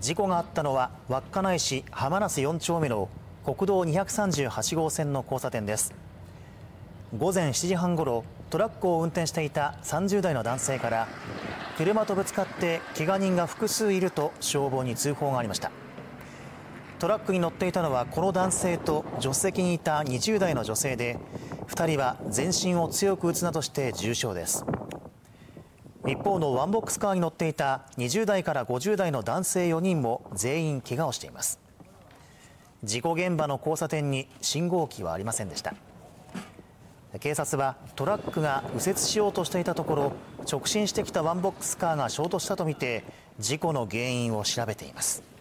事故があったのは稚内市浜那須4丁目の国道238号線の交差点です。午前7時半ごろトラックを運転していた30代の男性から車とぶつかって怪我人が複数いると消防に通報がありました。トラックに乗っていたのはこの男性と助手席にいた20代の女性で2人は全身を強く打つなどして重傷です。一方のワンボックスカーに乗っていた20代から50代の男性4人も全員怪我をしています。事故現場の交差点に信号機はありませんでした。警察はトラックが右折しようとしていたところ直進してきたワンボックスカーが衝突したとみて事故の原因を調べています。